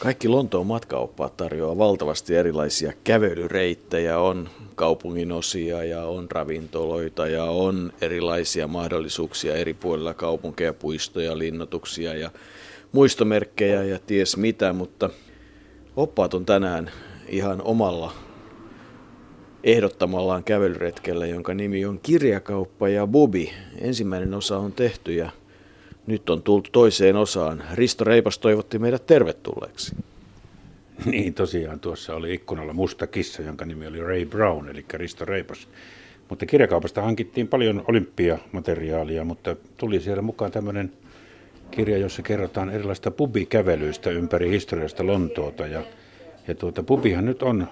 Kaikki Lontoon matkaoppaat tarjoaa valtavasti erilaisia kävelyreittejä, on kaupungin osia ja on ravintoloita ja on erilaisia mahdollisuuksia eri puolilla kaupunkeja, puistoja, linnoituksia ja muistomerkkejä ja ties mitä, mutta oppaat on tänään ihan omalla ehdottamallaan kävelyretkellä, jonka nimi on Kirjakauppa ja Bubi. Ensimmäinen osa on tehty ja nyt on tultu toiseen osaan. Risto Reipas toivotti meidät tervetulleeksi. Niin, tosiaan tuossa oli ikkunalla musta kissa, jonka nimi oli Ray Brown, eli Risto Reipas. Mutta kirjakaupasta hankittiin paljon olympiamateriaalia, mutta tuli siellä mukaan tämmöinen kirja, jossa kerrotaan erilaista pubikävelyistä ympäri historiasta Lontoota. Ja, ja tuota, pubihan nyt on,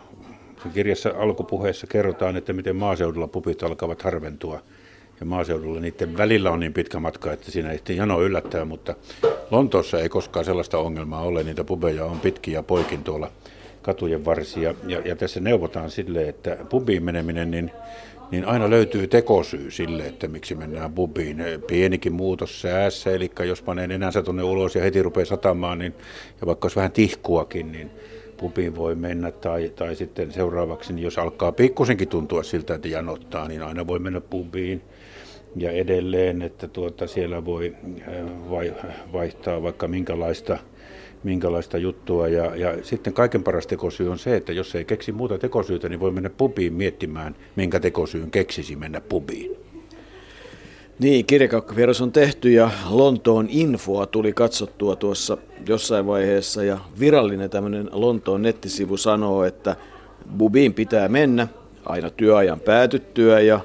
kirjassa alkupuheessa kerrotaan, että miten maaseudulla pubit alkavat harventua – ja maaseudulla niiden välillä on niin pitkä matka, että siinä ehtii jano yllättää, mutta Lontoossa ei koskaan sellaista ongelmaa ole. Niitä pubeja on pitkin ja poikin tuolla katujen varsia. Ja, ja tässä neuvotaan sille, että pubiin meneminen, niin, niin aina löytyy tekosyy sille, että miksi mennään pubiin. Pienikin muutos säässä, eli jos panee enää tuonne ulos ja heti rupeaa satamaan, niin, ja vaikka olisi vähän tihkuakin, niin pubiin voi mennä, tai, tai sitten seuraavaksi, niin jos alkaa pikkusenkin tuntua siltä, että janottaa, niin aina voi mennä pubiin ja edelleen, että tuota, siellä voi äh, vaihtaa vaikka minkälaista, minkälaista juttua. Ja, ja sitten kaiken paras tekosyy on se, että jos ei keksi muuta tekosyytä, niin voi mennä pubiin miettimään, minkä tekosyyn keksisi mennä pubiin. Niin, kirjakaukkavieras on tehty ja Lontoon infoa tuli katsottua tuossa jossain vaiheessa ja virallinen tämmöinen Lontoon nettisivu sanoo, että bubiin pitää mennä aina työajan päätyttyä ja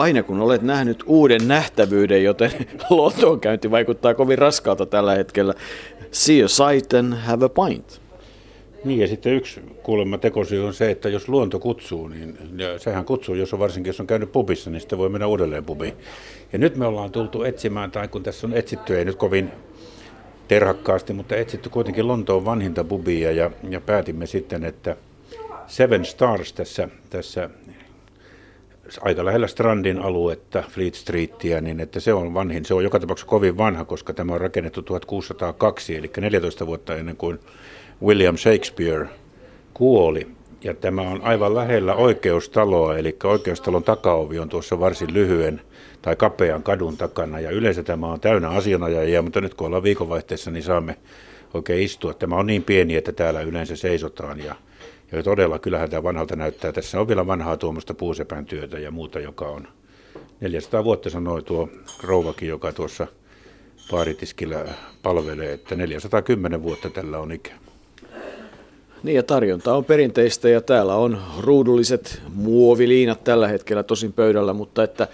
aina kun olet nähnyt uuden nähtävyyden, joten Lontoon käynti vaikuttaa kovin raskaalta tällä hetkellä. See a sight and have a pint. Niin ja sitten yksi kuulemma tekosyy on se, että jos luonto kutsuu, niin ja sehän kutsuu, jos on varsinkin jos on käynyt pubissa, niin sitten voi mennä uudelleen pubiin. Ja nyt me ollaan tultu etsimään, tai kun tässä on etsitty, ei nyt kovin terhakkaasti, mutta etsitty kuitenkin Lontoon vanhinta pubia ja, ja päätimme sitten, että Seven Stars tässä, tässä aika lähellä Strandin aluetta, Fleet Streetia, niin että se on vanhin. Se on joka tapauksessa kovin vanha, koska tämä on rakennettu 1602, eli 14 vuotta ennen kuin William Shakespeare kuoli. Ja tämä on aivan lähellä oikeustaloa, eli oikeustalon takaovi on tuossa varsin lyhyen tai kapean kadun takana. Ja yleensä tämä on täynnä asianajajia, mutta nyt kun ollaan viikonvaihteessa, niin saamme oikein istua. Tämä on niin pieni, että täällä yleensä seisotaan ja ja todella, kyllähän tämä vanhalta näyttää. Tässä on vielä vanhaa tuommoista puusepän työtä ja muuta, joka on 400 vuotta sanoi tuo rouvakin, joka tuossa paaritiskillä palvelee, että 410 vuotta tällä on ikä. Niin ja tarjonta on perinteistä ja täällä on ruudulliset muoviliinat tällä hetkellä tosin pöydällä, mutta että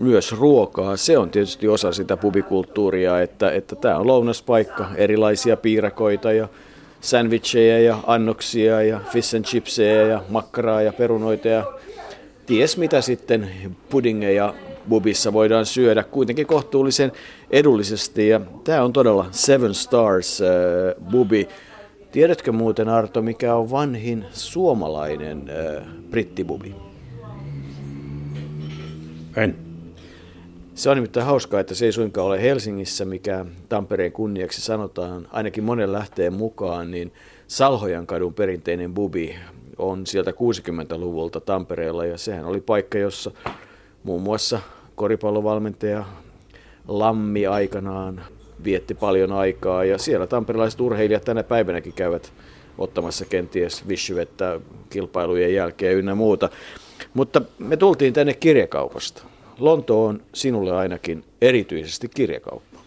myös ruokaa, se on tietysti osa sitä pubikulttuuria, että, että tämä on lounaspaikka, erilaisia piirakoita ja sandwicheja ja annoksia ja fish and chipseja ja makkaraa ja perunoita ja ties mitä sitten puddingeja bubissa voidaan syödä kuitenkin kohtuullisen edullisesti. Ja tämä on todella Seven Stars äh, bubi. Tiedätkö muuten Arto, mikä on vanhin suomalainen äh, brittibubi? En. Se on nimittäin hauskaa, että se ei suinkaan ole Helsingissä, mikä Tampereen kunniaksi sanotaan, ainakin monen lähteen mukaan, niin Salhojan kadun perinteinen bubi on sieltä 60-luvulta Tampereella ja sehän oli paikka, jossa muun muassa koripallovalmentaja Lammi aikanaan vietti paljon aikaa ja siellä tamperelaiset urheilijat tänä päivänäkin käyvät ottamassa kenties vissyvettä kilpailujen jälkeen ynnä muuta. Mutta me tultiin tänne kirjakaupasta. Lonto on sinulle ainakin erityisesti kirjakauppa.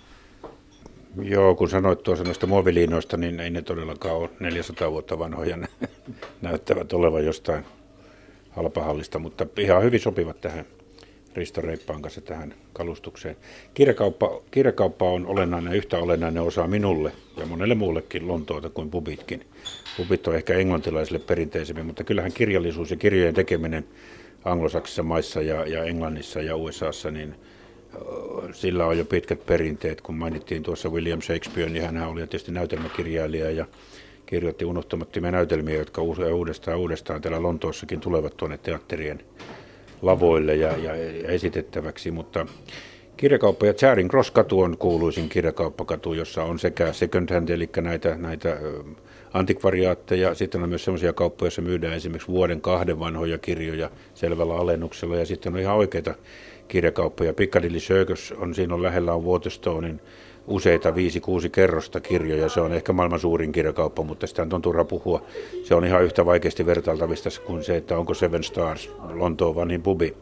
Joo, kun sanoit tuossa noista muoviliinoista, niin ei ne todellakaan ole 400 vuotta vanhoja. Ne näyttävät olevan jostain halpahallista, mutta ihan hyvin sopivat tähän Risto Reippaan kanssa tähän kalustukseen. Kirjakauppa, kirjakauppa on olennainen, yhtä olennainen osa minulle ja monelle muullekin Lontoota kuin pubitkin. Pubit on ehkä englantilaisille perinteisemmin, mutta kyllähän kirjallisuus ja kirjojen tekeminen anglosaksissa maissa ja, ja Englannissa ja USAssa, niin sillä on jo pitkät perinteet. Kun mainittiin tuossa William Shakespeare, niin hän oli tietysti näytelmäkirjailija ja kirjoitti unohtamattomia näytelmiä, jotka uudestaan uudestaan täällä Lontoossakin tulevat tuonne teatterien lavoille ja, ja, ja esitettäväksi, mutta Kirjakauppa ja Charing Cross-katu on kuuluisin kirjakauppakatu, jossa on sekä second hand, eli näitä, näitä antikvariaatteja. Sitten on myös sellaisia kauppoja, joissa myydään esimerkiksi vuoden kahden vanhoja kirjoja selvällä alennuksella. Ja sitten on ihan oikeita kirjakauppoja. Piccadilly Circus on, siinä on lähellä on Waterstonein useita 5-6 kerrosta kirjoja. Se on ehkä maailman suurin kirjakauppa, mutta sitä on turha puhua. Se on ihan yhtä vaikeasti vertailtavista kuin se, että onko Seven Stars Lontoon vanhin pubi.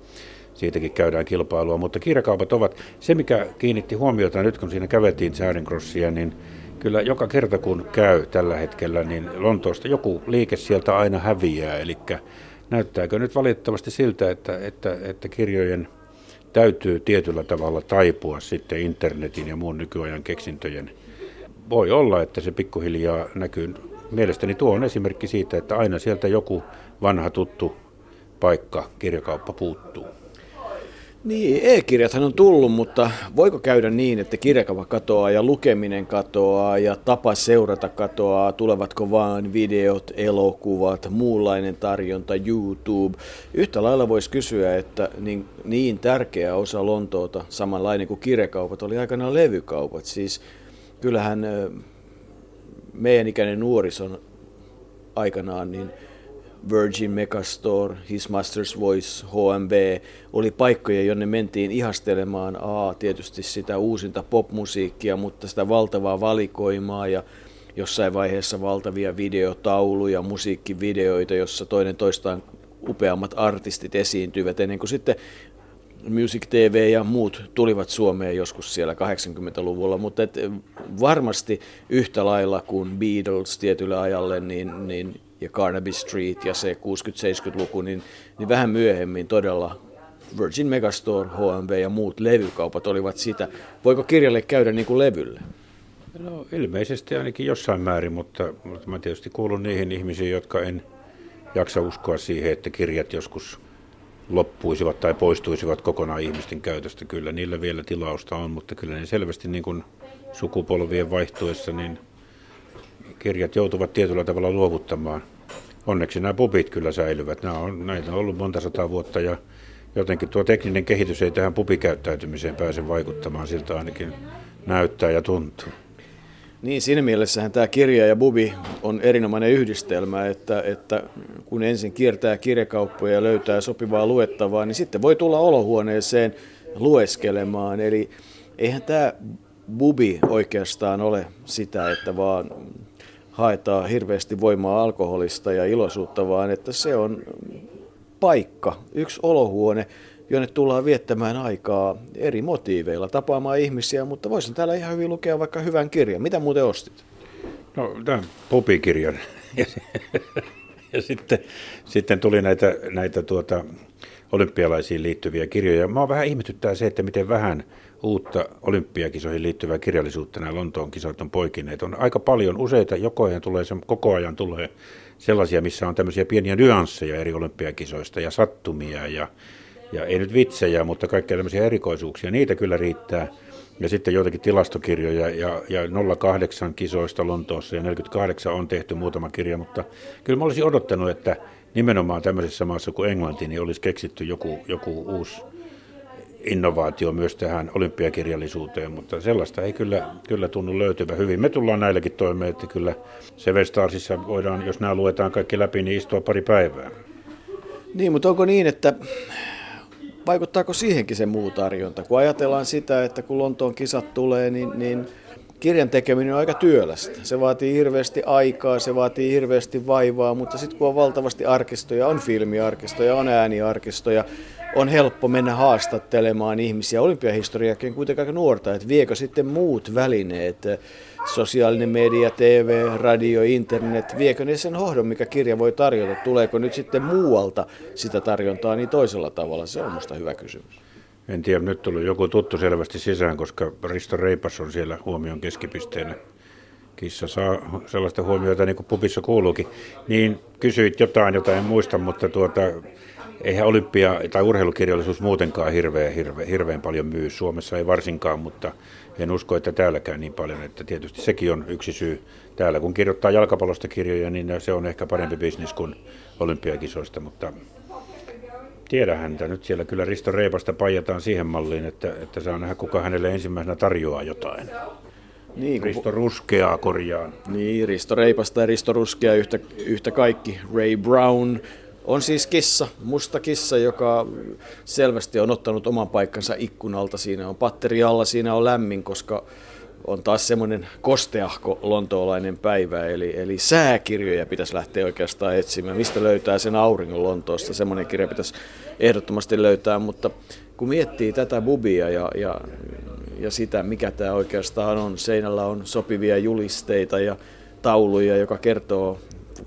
Siitäkin käydään kilpailua, mutta kirjakaupat ovat se, mikä kiinnitti huomiota nyt, kun siinä käveltiin Charing niin kyllä joka kerta kun käy tällä hetkellä, niin Lontoosta joku liike sieltä aina häviää. Eli näyttääkö nyt valitettavasti siltä, että, että, että kirjojen täytyy tietyllä tavalla taipua sitten internetin ja muun nykyajan keksintöjen. Voi olla, että se pikkuhiljaa näkyy. Mielestäni tuo on esimerkki siitä, että aina sieltä joku vanha tuttu paikka, kirjakauppa puuttuu. Niin, e-kirjathan on tullut, mutta voiko käydä niin, että kirjakava katoaa ja lukeminen katoaa ja tapa seurata katoaa? Tulevatko vaan videot, elokuvat, muunlainen tarjonta, YouTube? Yhtä lailla voisi kysyä, että niin, niin tärkeä osa Lontoota, samanlainen kuin kirjakaupat, oli aikanaan levykaupat. Siis kyllähän meidän ikäinen nuorison aikanaan, niin Virgin Megastore, His Master's Voice, HMV, oli paikkoja, jonne mentiin ihastelemaan A, tietysti sitä uusinta popmusiikkia, mutta sitä valtavaa valikoimaa ja jossain vaiheessa valtavia videotauluja, musiikkivideoita, jossa toinen toistaan upeammat artistit esiintyivät ennen kuin sitten Music TV ja muut tulivat Suomeen joskus siellä 80-luvulla, mutta et varmasti yhtä lailla kuin Beatles tietylle ajalle, niin, niin ja Carnaby Street ja se 60-70-luku, niin, niin vähän myöhemmin todella Virgin Megastore, HMV ja muut levykaupat olivat sitä. Voiko kirjalle käydä niin kuin levylle? No ilmeisesti ainakin jossain määrin, mutta, mutta mä tietysti kuulun niihin ihmisiin, jotka en jaksa uskoa siihen, että kirjat joskus loppuisivat tai poistuisivat kokonaan ihmisten käytöstä. Kyllä niillä vielä tilausta on, mutta kyllä ne selvästi niin kuin sukupolvien vaihtuessa niin kirjat joutuvat tietyllä tavalla luovuttamaan onneksi nämä pubit kyllä säilyvät. Nämä on, näitä on ollut monta sataa vuotta ja jotenkin tuo tekninen kehitys ei tähän pubikäyttäytymiseen pääse vaikuttamaan, siltä ainakin näyttää ja tuntuu. Niin, siinä mielessähän tämä kirja ja bubi on erinomainen yhdistelmä, että, että kun ensin kiertää kirjakauppoja ja löytää sopivaa luettavaa, niin sitten voi tulla olohuoneeseen lueskelemaan. Eli eihän tämä bubi oikeastaan ole sitä, että vaan haetaan hirveästi voimaa alkoholista ja iloisuutta, vaan että se on paikka, yksi olohuone, jonne tullaan viettämään aikaa eri motiiveilla, tapaamaan ihmisiä, mutta voisin täällä ihan hyvin lukea vaikka hyvän kirjan. Mitä muuten ostit? No, tämän popikirjan. ja, ja sitten, sitten tuli näitä, näitä tuota, olympialaisiin liittyviä kirjoja. Mä vähän ihmetyttää se, että miten vähän uutta olympiakisoihin liittyvää kirjallisuutta nämä Lontoon kisat on poikineet. On aika paljon useita, joko ajan tulee, koko ajan tulee sellaisia, missä on tämmöisiä pieniä nyansseja eri olympiakisoista ja sattumia ja, ja ei nyt vitsejä, mutta kaikkia tämmöisiä erikoisuuksia. Niitä kyllä riittää. Ja sitten joitakin tilastokirjoja ja, ja 08 kisoista Lontoossa ja 48 on tehty muutama kirja, mutta kyllä mä olisin odottanut, että nimenomaan tämmöisessä maassa kuin Englanti, niin olisi keksitty joku, joku uusi innovaatio myös tähän olympiakirjallisuuteen, mutta sellaista ei kyllä, kyllä tunnu löytyvä hyvin. Me tullaan näilläkin toimeen, että kyllä Seven Starsissa voidaan, jos nämä luetaan kaikki läpi, niin istua pari päivää. Niin, mutta onko niin, että vaikuttaako siihenkin se muu tarjonta? Kun ajatellaan sitä, että kun Lontoon kisat tulee, niin, niin kirjan tekeminen on aika työlästä. Se vaatii hirveästi aikaa, se vaatii hirveästi vaivaa, mutta sitten kun on valtavasti arkistoja, on filmiarkistoja, on ääniarkistoja, on helppo mennä haastattelemaan ihmisiä. Olympiahistoriakin kuitenkin aika nuorta, että viekö sitten muut välineet, sosiaalinen media, TV, radio, internet, viekö ne sen hohdon, mikä kirja voi tarjota? Tuleeko nyt sitten muualta sitä tarjontaa niin toisella tavalla? Se on minusta hyvä kysymys. En tiedä, nyt tuli joku tuttu selvästi sisään, koska Risto Reipas on siellä huomion keskipisteenä. Kissa saa sellaista huomiota niin kuin pupissa kuuluukin. Niin kysyit jotain, jota en muista, mutta tuota, eihän olympia- tai urheilukirjallisuus muutenkaan hirveän, hirveän, hirveän paljon myy. Suomessa ei varsinkaan, mutta en usko, että täälläkään niin paljon. Että tietysti sekin on yksi syy. Täällä kun kirjoittaa jalkapallosta kirjoja, niin se on ehkä parempi bisnis kuin olympiakisoista, mutta tiedä häntä. Nyt siellä kyllä Risto Reipasta pajataan siihen malliin, että, että saa nähdä, kuka hänelle ensimmäisenä tarjoaa jotain. Niin, kun... Risto Ruskeaa korjaan. Niin, Risto Reipasta ja Risto Ruskea yhtä, yhtä kaikki. Ray Brown on siis kissa, musta kissa, joka selvästi on ottanut oman paikkansa ikkunalta. Siinä on patteri alla, siinä on lämmin, koska on taas semmoinen kosteahko lontoolainen päivä, eli, eli sääkirjoja pitäisi lähteä oikeastaan etsimään. Mistä löytää sen auringon Lontoosta? Semmoinen kirja pitäisi ehdottomasti löytää, mutta kun miettii tätä bubia ja, ja, ja sitä, mikä tämä oikeastaan on, seinällä on sopivia julisteita ja tauluja, joka kertoo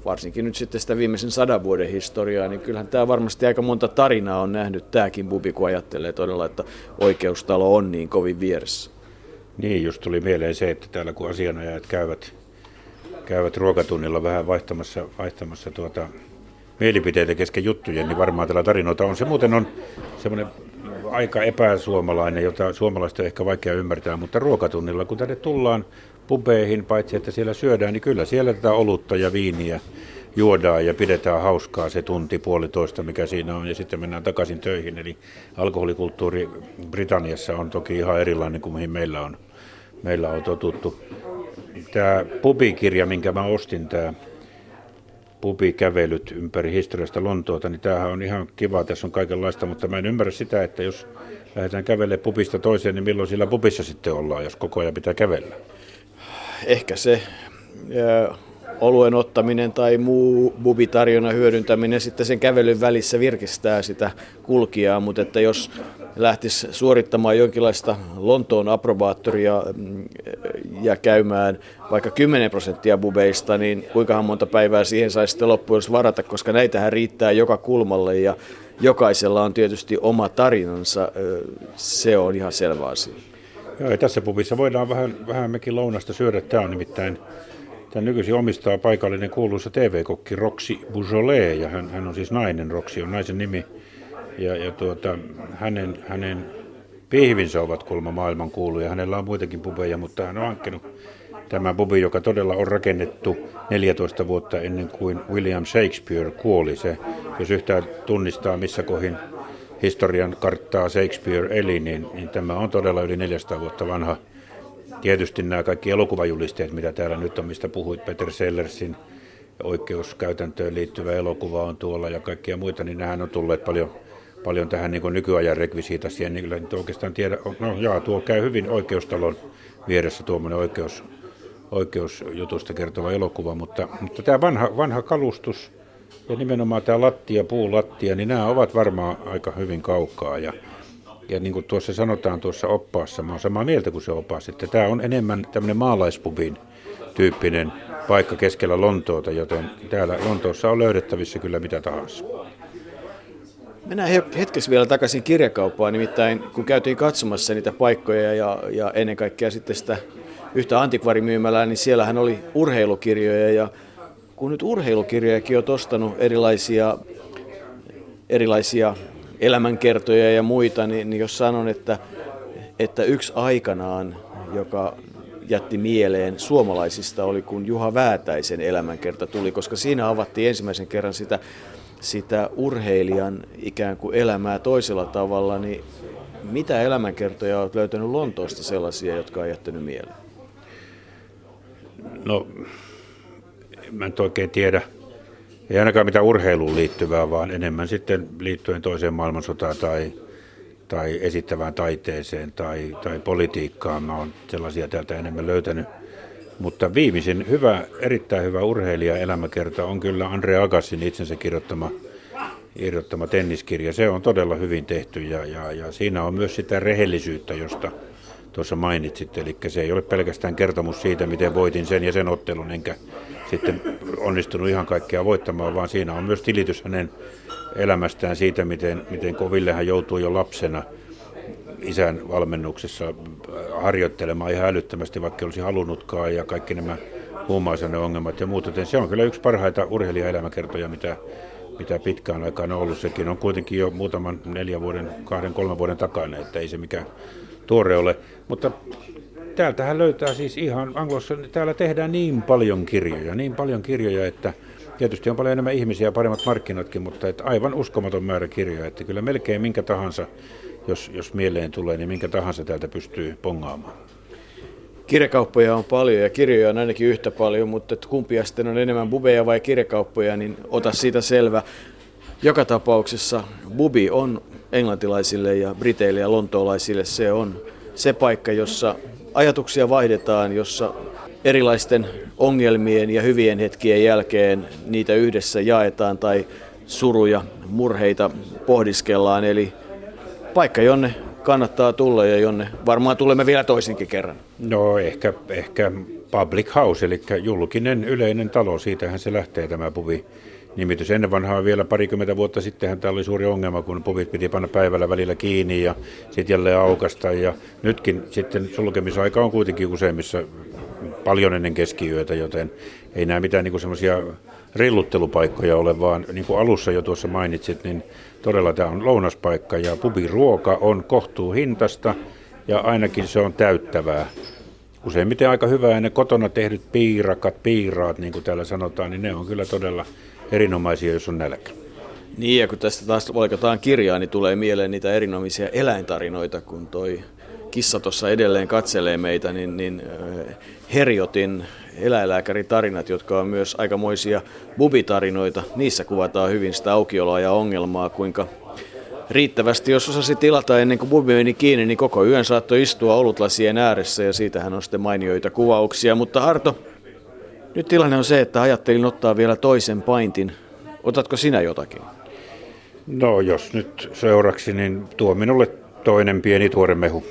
varsinkin nyt sitten sitä viimeisen sadan vuoden historiaa, niin kyllähän tämä varmasti aika monta tarinaa on nähnyt tämäkin bubi, kun ajattelee todella, että oikeustalo on niin kovin vieressä. Niin, just tuli mieleen se, että täällä kun asianajajat käyvät, käyvät ruokatunnilla vähän vaihtamassa, vaihtamassa tuota, mielipiteitä kesken juttujen, niin varmaan tällä tarinoita on. Se muuten on semmoinen aika epäsuomalainen, jota suomalaista on ehkä vaikea ymmärtää, mutta ruokatunnilla, kun tänne tullaan pubeihin, paitsi että siellä syödään, niin kyllä siellä tätä olutta ja viiniä juodaan ja pidetään hauskaa se tunti puolitoista, mikä siinä on, ja sitten mennään takaisin töihin. Eli alkoholikulttuuri Britanniassa on toki ihan erilainen kuin mihin meillä on, meillä on totuttu. Tämä pubikirja, minkä mä ostin, tämä pubikävelyt ympäri historiasta Lontoota, niin tämähän on ihan kiva, tässä on kaikenlaista, mutta mä en ymmärrä sitä, että jos lähdetään kävelemään pubista toiseen, niin milloin sillä pubissa sitten ollaan, jos koko ajan pitää kävellä? Ehkä se oluen ottaminen tai muu bubitarjonnan hyödyntäminen sitten sen kävelyn välissä virkistää sitä kulkijaa, mutta että jos lähtisi suorittamaan jonkinlaista Lontoon aprobaattoria mm, ja käymään vaikka 10 prosenttia bubeista, niin kuinkahan monta päivää siihen saisi sitten loppujen varata, koska näitähän riittää joka kulmalle ja jokaisella on tietysti oma tarinansa, se on ihan selvä asia. Joo, ja tässä pubissa voidaan vähän, vähän mekin lounasta syödä. Tämä on nimittäin Tämän nykyisin omistaa paikallinen kuuluisa TV-kokki Roksi Beaujolais, ja hän, hän on siis nainen, Roksi on naisen nimi. Ja, ja tuota, hänen, hänen pihvinsä ovat kulma maailman kuuluja. Hänellä on muitakin pubeja, mutta hän on hankkinut tämä bubi, joka todella on rakennettu 14 vuotta ennen kuin William Shakespeare kuoli. Se, jos yhtään tunnistaa missä kohin historian karttaa Shakespeare eli, niin, niin tämä on todella yli 400 vuotta vanha Tietysti nämä kaikki elokuvajulisteet, mitä täällä nyt on, mistä puhuit, Peter Sellersin oikeuskäytäntöön liittyvä elokuva on tuolla ja kaikkia muita, niin nämähän on tulleet paljon, paljon tähän niin nykyajan rekvisiitassa. Ja niin nyt oikeastaan tiedä, no jaa, tuo käy hyvin oikeustalon vieressä tuommoinen oikeus, oikeusjutusta kertova elokuva, mutta, mutta tämä vanha, vanha kalustus ja nimenomaan tämä lattia, puulattia, niin nämä ovat varmaan aika hyvin kaukaa ja ja niin kuin tuossa sanotaan tuossa oppaassa, mä olen samaa mieltä kuin se opas, että tämä on enemmän tämmöinen maalaispubin tyyppinen paikka keskellä Lontoota, joten täällä Lontoossa on löydettävissä kyllä mitä tahansa. Mennään hetkessä vielä takaisin kirjakauppaan, nimittäin kun käytiin katsomassa niitä paikkoja ja, ja ennen kaikkea sitten sitä yhtä antikvarimyymälää, niin siellähän oli urheilukirjoja. Ja kun nyt urheilukirjojakin on ostanut erilaisia, erilaisia elämänkertoja ja muita, niin, niin jos sanon, että, että yksi aikanaan, joka jätti mieleen suomalaisista oli, kun Juha Väätäisen elämänkerta tuli, koska siinä avattiin ensimmäisen kerran sitä, sitä urheilijan ikään kuin elämää toisella tavalla, niin mitä elämänkertoja olet löytänyt Lontoosta sellaisia, jotka on jättänyt mieleen? No, mä en oikein tiedä. Ei ainakaan mitään urheiluun liittyvää, vaan enemmän sitten liittyen toiseen maailmansotaan tai, tai esittävään taiteeseen tai, tai politiikkaan. Mä oon sellaisia täältä enemmän löytänyt. Mutta viimeisin hyvä, erittäin hyvä urheilija elämäkerta on kyllä Andre Agassin itsensä kirjoittama, kirjoittama tenniskirja. Se on todella hyvin tehty ja, ja, ja siinä on myös sitä rehellisyyttä, josta tuossa mainitsit. Eli se ei ole pelkästään kertomus siitä, miten voitin sen ja sen ottelun, enkä sitten onnistunut ihan kaikkea voittamaan, vaan siinä on myös tilitys hänen elämästään siitä, miten, miten koville hän joutuu jo lapsena isän valmennuksessa harjoittelemaan ihan älyttömästi, vaikka olisi halunnutkaan, ja kaikki nämä ongelmat ja muut. Se on kyllä yksi parhaita urheilijaelämäkertoja, mitä, mitä pitkään aikaan on ollut. Sekin on kuitenkin jo muutaman neljän vuoden, kahden, kolmen vuoden takana, että ei se mikään tuore ole. Mutta täältähän löytää siis ihan Anglossa, täällä tehdään niin paljon kirjoja, niin paljon kirjoja, että Tietysti on paljon enemmän ihmisiä ja paremmat markkinatkin, mutta että aivan uskomaton määrä kirjoja. Että kyllä melkein minkä tahansa, jos, jos mieleen tulee, niin minkä tahansa täältä pystyy pongaamaan. Kirjakauppoja on paljon ja kirjoja on ainakin yhtä paljon, mutta että kumpia sitten on enemmän bubeja vai kirjakauppoja, niin ota siitä selvä. Joka tapauksessa bubi on englantilaisille ja briteille ja lontoolaisille se on se paikka, jossa ajatuksia vaihdetaan, jossa erilaisten ongelmien ja hyvien hetkien jälkeen niitä yhdessä jaetaan tai suruja, murheita pohdiskellaan. Eli paikka, jonne kannattaa tulla ja jonne varmaan tulemme vielä toisinkin kerran. No ehkä, ehkä public house, eli julkinen yleinen talo, siitähän se lähtee tämä puvi nimitys. Ennen vanhaa vielä parikymmentä vuotta sittenhän tämä oli suuri ongelma, kun puvit piti panna päivällä välillä kiinni ja sitten jälleen aukasta. Ja nytkin sitten sulkemisaika on kuitenkin useimmissa paljon ennen keskiyötä, joten ei nämä mitään niin semmoisia rilluttelupaikkoja ole, vaan niin kuin alussa jo tuossa mainitsit, niin todella tämä on lounaspaikka ja pubiruoka on kohtuu hintasta ja ainakin se on täyttävää. Useimmiten aika hyvää ja ne kotona tehdyt piirakat, piiraat, niin kuin täällä sanotaan, niin ne on kyllä todella erinomaisia, jos on nälkä. Niin, ja kun tästä taas valkataan kirjaa, niin tulee mieleen niitä erinomaisia eläintarinoita, kun toi kissa tuossa edelleen katselee meitä, niin, niin Herjotin eläinlääkäritarinat, jotka on myös aikamoisia bubitarinoita, niissä kuvataan hyvin sitä aukioloa ja ongelmaa, kuinka riittävästi, jos osasi tilata ennen kuin bubi meni kiinni, niin koko yön saattoi istua olutlasien ääressä ja siitähän on sitten mainioita kuvauksia. Mutta Arto, nyt tilanne on se, että ajattelin ottaa vielä toisen paintin. Otatko sinä jotakin? No jos nyt seuraksi, niin tuo minulle toinen pieni tuore mehu.